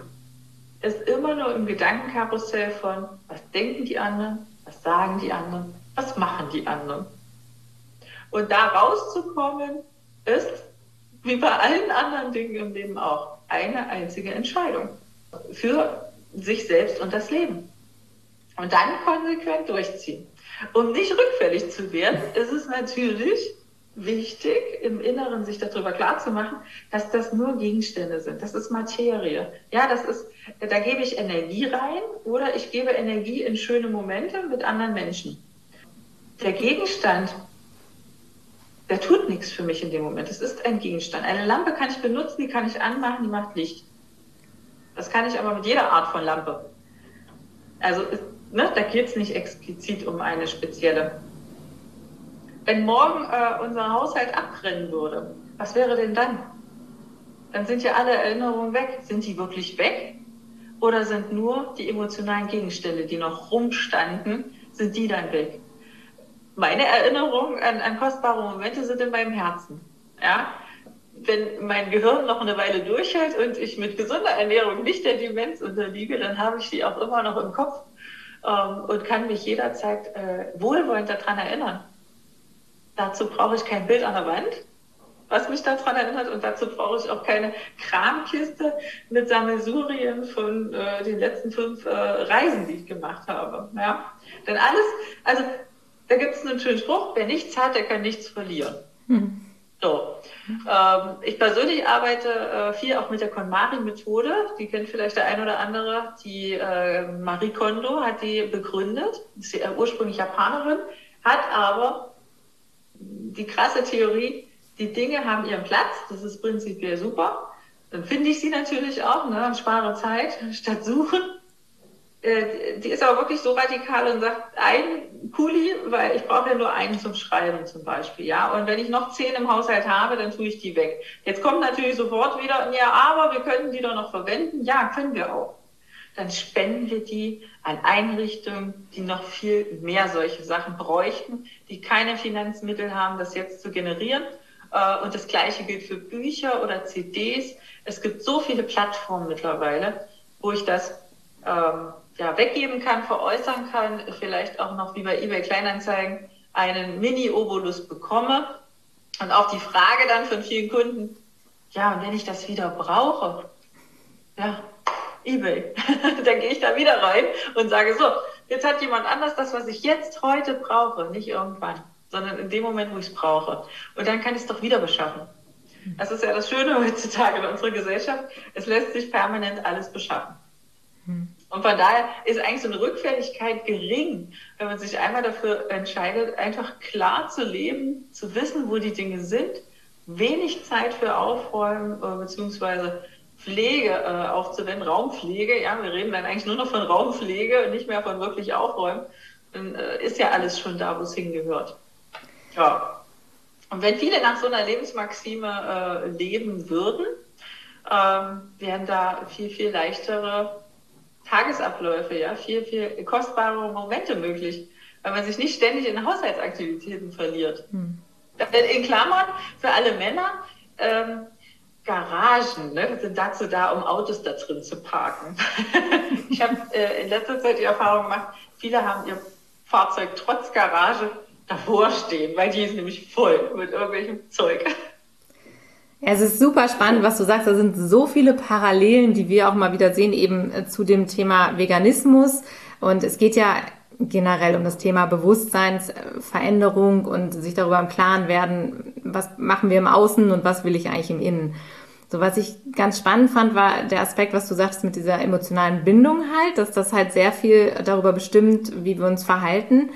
Ist immer nur im Gedankenkarussell von, was denken die anderen, was sagen die anderen, was machen die anderen. Und da rauszukommen, ist, wie bei allen anderen Dingen im Leben auch, eine einzige Entscheidung für sich selbst und das Leben. Und dann konsequent durchziehen. Um nicht rückfällig zu werden, ist es natürlich wichtig, im Inneren sich darüber klar zu machen, dass das nur Gegenstände sind. Das ist Materie. Ja, das ist, da gebe ich Energie rein oder ich gebe Energie in schöne Momente mit anderen Menschen. Der Gegenstand, der tut nichts für mich in dem Moment. Es ist ein Gegenstand. Eine Lampe kann ich benutzen, die kann ich anmachen, die macht Licht. Das kann ich aber mit jeder Art von Lampe. Also, ne, da geht es nicht explizit um eine spezielle. Wenn morgen äh, unser Haushalt abbrennen würde, was wäre denn dann? Dann sind ja alle Erinnerungen weg. Sind die wirklich weg? Oder sind nur die emotionalen Gegenstände, die noch rumstanden, sind die dann weg? Meine Erinnerungen an, an kostbare Momente sind in meinem Herzen. Ja? Wenn mein Gehirn noch eine Weile durchhält und ich mit gesunder Ernährung nicht der Demenz unterliege, dann habe ich die auch immer noch im Kopf ähm, und kann mich jederzeit äh, wohlwollend daran erinnern. Dazu brauche ich kein Bild an der Wand, was mich daran erinnert. Und dazu brauche ich auch keine Kramkiste mit Sammelsurien von äh, den letzten fünf äh, Reisen, die ich gemacht habe. Ja? Denn alles, also da gibt es einen schönen Spruch, wer nichts hat, der kann nichts verlieren. Hm. So. Ähm, ich persönlich arbeite äh, viel auch mit der KonMari-Methode. Die kennt vielleicht der ein oder andere. Die äh, Marie Kondo hat die begründet. Ist sie, äh, ursprünglich Japanerin, hat aber die krasse Theorie, die Dinge haben ihren Platz, das ist prinzipiell super. Dann finde ich sie natürlich auch, ne, und spare Zeit statt suchen. Äh, die ist aber wirklich so radikal und sagt, ein Kuli, weil ich brauche ja nur einen zum Schreiben zum Beispiel, ja. Und wenn ich noch zehn im Haushalt habe, dann tue ich die weg. Jetzt kommt natürlich sofort wieder, ja, aber wir könnten die doch noch verwenden. Ja, können wir auch dann spenden wir die an Einrichtungen, die noch viel mehr solche Sachen bräuchten, die keine Finanzmittel haben, das jetzt zu generieren. Äh, und das Gleiche gilt für Bücher oder CDs. Es gibt so viele Plattformen mittlerweile, wo ich das ähm, ja, weggeben kann, veräußern kann, vielleicht auch noch wie bei eBay Kleinanzeigen einen Mini-Obolus bekomme. Und auch die Frage dann von vielen Kunden, ja, und wenn ich das wieder brauche, ja, eBay. dann gehe ich da wieder rein und sage so, jetzt hat jemand anders das, was ich jetzt heute brauche, nicht irgendwann, sondern in dem Moment, wo ich es brauche. Und dann kann ich es doch wieder beschaffen. Das ist ja das Schöne heutzutage in unserer Gesellschaft. Es lässt sich permanent alles beschaffen. Hm. Und von daher ist eigentlich so eine Rückfälligkeit gering, wenn man sich einmal dafür entscheidet, einfach klar zu leben, zu wissen, wo die Dinge sind, wenig Zeit für Aufräumen, äh, beziehungsweise Pflege äh, aufzuwenden, Raumpflege, ja, wir reden dann eigentlich nur noch von Raumpflege und nicht mehr von wirklich Aufräumen, dann äh, ist ja alles schon da, wo es hingehört. Ja. Und wenn viele nach so einer Lebensmaxime äh, leben würden, ähm, wären da viel, viel leichtere Tagesabläufe, ja, viel, viel kostbare Momente möglich, weil man sich nicht ständig in Haushaltsaktivitäten verliert. Hm. In Klammern für alle Männer, ähm, Garagen ne, sind dazu da, um Autos da drin zu parken. ich habe äh, in letzter Zeit die Erfahrung gemacht, viele haben ihr Fahrzeug trotz Garage davor stehen, weil die ist nämlich voll mit irgendwelchem Zeug. Es ist super spannend, was du sagst. Da sind so viele Parallelen, die wir auch mal wieder sehen, eben äh, zu dem Thema Veganismus. Und es geht ja generell um das Thema Bewusstseinsveränderung und sich darüber im Klaren werden, was machen wir im Außen und was will ich eigentlich im Innen. So, was ich ganz spannend fand, war der Aspekt, was du sagst mit dieser emotionalen Bindung halt, dass das halt sehr viel darüber bestimmt, wie wir uns verhalten.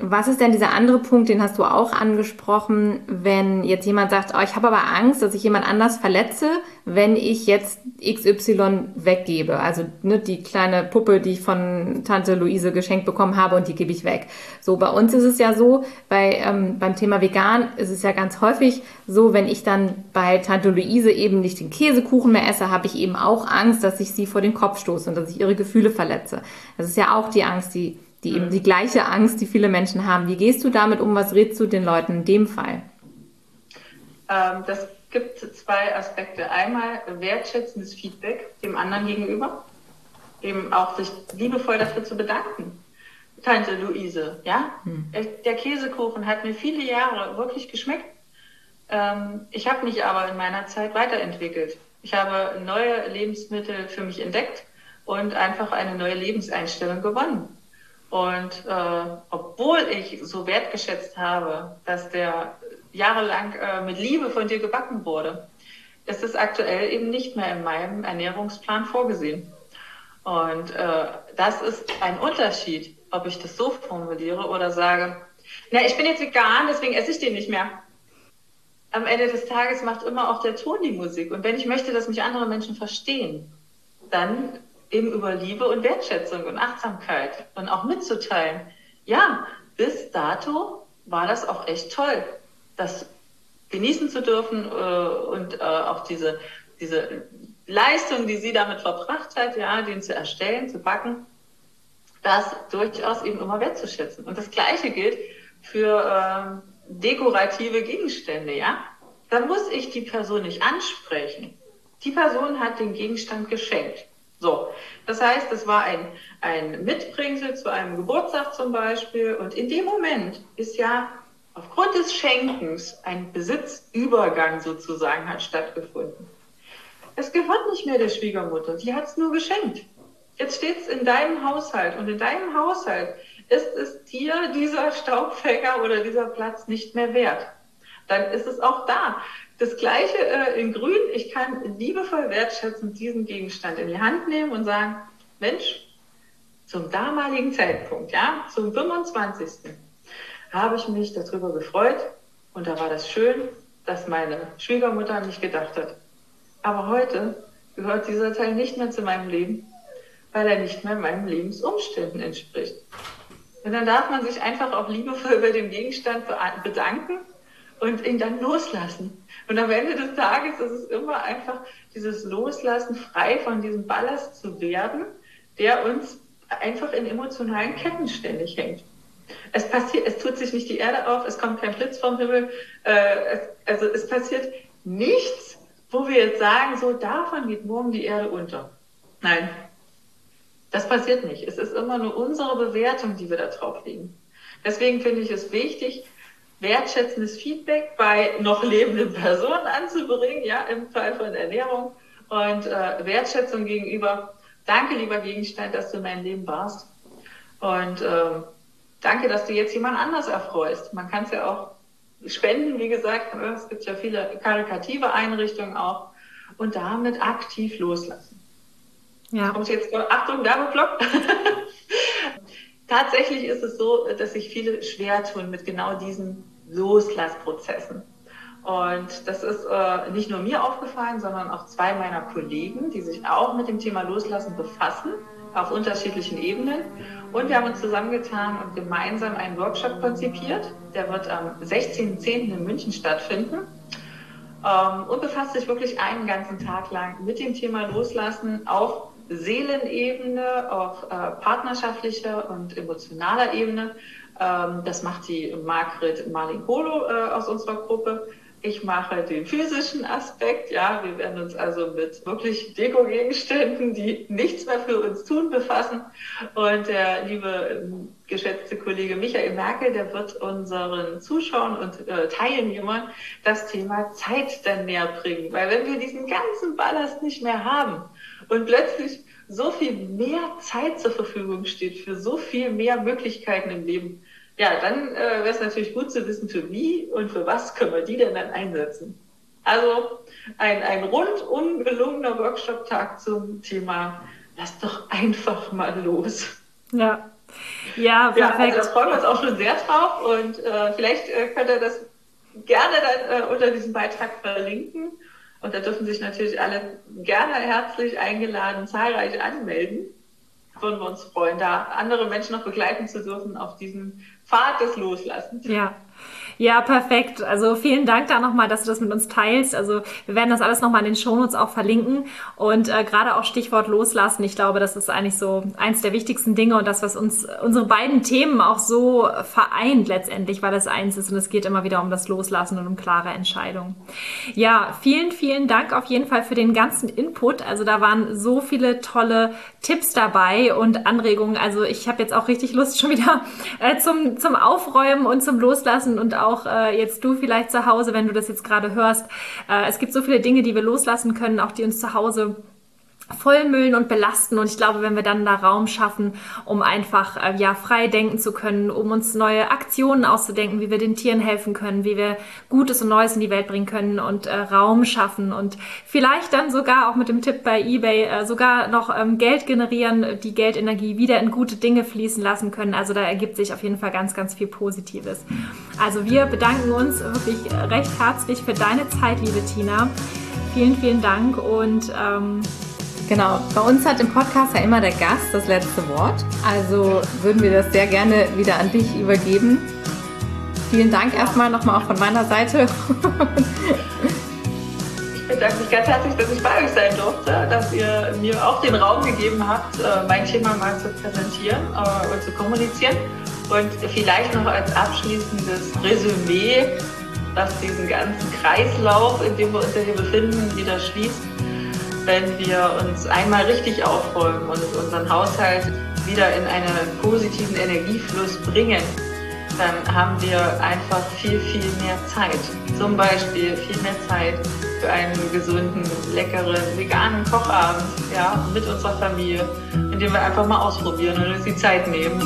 Was ist denn dieser andere Punkt, den hast du auch angesprochen, wenn jetzt jemand sagt, oh, ich habe aber Angst, dass ich jemand anders verletze, wenn ich jetzt XY weggebe. Also ne, die kleine Puppe, die ich von Tante Luise geschenkt bekommen habe und die gebe ich weg. So, bei uns ist es ja so, bei, ähm, beim Thema vegan ist es ja ganz häufig so, wenn ich dann bei Tante Luise eben nicht den Käsekuchen mehr esse, habe ich eben auch Angst, dass ich sie vor den Kopf stoße und dass ich ihre Gefühle verletze. Das ist ja auch die Angst, die die eben die gleiche Angst, die viele Menschen haben. Wie gehst du damit um? Was rätst du den Leuten in dem Fall? Ähm, das gibt zwei Aspekte. Einmal wertschätzendes Feedback dem anderen gegenüber, eben auch sich liebevoll dafür zu bedanken. Tante Luise, ja, hm. der Käsekuchen hat mir viele Jahre wirklich geschmeckt. Ähm, ich habe mich aber in meiner Zeit weiterentwickelt. Ich habe neue Lebensmittel für mich entdeckt und einfach eine neue Lebenseinstellung gewonnen. Und äh, obwohl ich so wertgeschätzt habe, dass der jahrelang äh, mit Liebe von dir gebacken wurde, ist es aktuell eben nicht mehr in meinem Ernährungsplan vorgesehen. Und äh, das ist ein Unterschied, ob ich das so formuliere oder sage, na, ich bin jetzt vegan, deswegen esse ich den nicht mehr. Am Ende des Tages macht immer auch der Ton die Musik. Und wenn ich möchte, dass mich andere Menschen verstehen, dann eben über Liebe und Wertschätzung und Achtsamkeit und auch mitzuteilen. Ja, bis dato war das auch echt toll, das genießen zu dürfen äh, und äh, auch diese, diese Leistung, die sie damit verbracht hat, ja, den zu erstellen, zu backen, das durchaus eben immer wertzuschätzen. Und das Gleiche gilt für äh, dekorative Gegenstände, ja. Da muss ich die Person nicht ansprechen. Die Person hat den Gegenstand geschenkt. So, das heißt, es war ein, ein Mitbringsel zu einem Geburtstag zum Beispiel. Und in dem Moment ist ja aufgrund des Schenkens ein Besitzübergang sozusagen hat stattgefunden. Es gehört nicht mehr der Schwiegermutter, die hat es nur geschenkt. Jetzt steht es in deinem Haushalt und in deinem Haushalt ist es dir dieser Staubfänger oder dieser Platz nicht mehr wert. Dann ist es auch da. Das gleiche äh, in Grün. Ich kann liebevoll wertschätzend diesen Gegenstand in die Hand nehmen und sagen, Mensch, zum damaligen Zeitpunkt, ja, zum 25. habe ich mich darüber gefreut und da war das schön, dass meine Schwiegermutter an mich gedacht hat. Aber heute gehört dieser Teil nicht mehr zu meinem Leben, weil er nicht mehr meinen Lebensumständen entspricht. Und dann darf man sich einfach auch liebevoll bei dem Gegenstand bedanken und ihn dann loslassen. Und am Ende des Tages ist es immer einfach dieses Loslassen, frei von diesem Ballast zu werden, der uns einfach in emotionalen Ketten ständig hängt. Es passiert, es tut sich nicht die Erde auf, es kommt kein Blitz vom Himmel, äh, es, also es passiert nichts, wo wir jetzt sagen, so davon geht morgen die Erde unter. Nein, das passiert nicht. Es ist immer nur unsere Bewertung, die wir da drauf legen. Deswegen finde ich es wichtig, wertschätzendes Feedback bei noch lebenden Personen anzubringen, ja, im Fall von Ernährung und äh, Wertschätzung gegenüber. Danke, lieber Gegenstand, dass du in meinem Leben warst. Und äh, danke, dass du jetzt jemand anders erfreust. Man kann es ja auch spenden, wie gesagt. Es gibt ja viele karikative Einrichtungen auch. Und damit aktiv loslassen. Ja. Kommt jetzt, Achtung, Werbeblock. Tatsächlich ist es so, dass sich viele schwer tun mit genau diesen Loslassprozessen. Und das ist äh, nicht nur mir aufgefallen, sondern auch zwei meiner Kollegen, die sich auch mit dem Thema Loslassen befassen, auf unterschiedlichen Ebenen. Und wir haben uns zusammengetan und gemeinsam einen Workshop konzipiert. Der wird am 16.10. in München stattfinden ähm, und befasst sich wirklich einen ganzen Tag lang mit dem Thema Loslassen auf Seelenebene, auf äh, partnerschaftlicher und emotionaler Ebene das macht die Margret Malinkolo äh, aus unserer Gruppe. Ich mache den physischen Aspekt. Ja, wir werden uns also mit wirklich Deko-Gegenständen, die nichts mehr für uns tun, befassen. Und der liebe ähm, geschätzte Kollege Michael Merkel, der wird unseren Zuschauern und äh, Teilnehmern das Thema Zeit dann näher bringen. Weil wenn wir diesen ganzen Ballast nicht mehr haben und plötzlich so viel mehr Zeit zur Verfügung steht für so viel mehr Möglichkeiten im Leben, ja, dann äh, wäre es natürlich gut zu wissen, für wie und für was können wir die denn dann einsetzen. Also ein, ein rundum gelungener Workshop-Tag zum Thema Lass doch einfach mal los. Ja, Ja, perfekt. Ja, also da freuen wir uns auch schon sehr drauf und äh, vielleicht äh, könnt ihr das gerne dann äh, unter diesem Beitrag verlinken. Und da dürfen sich natürlich alle gerne herzlich eingeladen, zahlreich anmelden. Würden wir uns freuen, da andere Menschen noch begleiten zu dürfen auf diesem Pfad des Loslassens. Ja, ja, perfekt. Also vielen Dank da nochmal, dass du das mit uns teilst. Also wir werden das alles nochmal in den Shownotes auch verlinken. Und äh, gerade auch Stichwort Loslassen, ich glaube, das ist eigentlich so eins der wichtigsten Dinge und das, was uns unsere beiden Themen auch so vereint letztendlich, weil das eins ist und es geht immer wieder um das Loslassen und um klare Entscheidungen. Ja, vielen, vielen Dank auf jeden Fall für den ganzen Input. Also da waren so viele tolle Tipps dabei und Anregungen. Also ich habe jetzt auch richtig Lust schon wieder äh, zum, zum Aufräumen und zum Loslassen und auch äh, jetzt du vielleicht zu Hause, wenn du das jetzt gerade hörst. Äh, es gibt so viele Dinge, die wir loslassen können, auch die uns zu Hause vollmüllen und belasten. Und ich glaube, wenn wir dann da Raum schaffen, um einfach äh, ja frei denken zu können, um uns neue Aktionen auszudenken, wie wir den Tieren helfen können, wie wir Gutes und Neues in die Welt bringen können und äh, Raum schaffen und vielleicht dann sogar auch mit dem Tipp bei eBay äh, sogar noch ähm, Geld generieren, die Geldenergie wieder in gute Dinge fließen lassen können. Also da ergibt sich auf jeden Fall ganz, ganz viel Positives. Also wir bedanken uns wirklich recht herzlich für deine Zeit, liebe Tina. Vielen, vielen Dank und ähm, Genau, bei uns hat im Podcast ja immer der Gast das letzte Wort. Also würden wir das sehr gerne wieder an dich übergeben. Vielen Dank erstmal nochmal auch von meiner Seite. Ich bedanke mich ganz herzlich, dass ich bei euch sein durfte, dass ihr mir auch den Raum gegeben habt, äh, mein Thema mal zu präsentieren äh, und zu kommunizieren. Und vielleicht noch als abschließendes Resümee, was diesen ganzen Kreislauf, in dem wir uns hier befinden, wieder schließt wenn wir uns einmal richtig aufräumen und unseren Haushalt wieder in einen positiven Energiefluss bringen, dann haben wir einfach viel, viel mehr Zeit. Zum Beispiel viel mehr Zeit für einen gesunden, leckeren, veganen Kochabend ja, mit unserer Familie, indem wir einfach mal ausprobieren und uns die Zeit nehmen.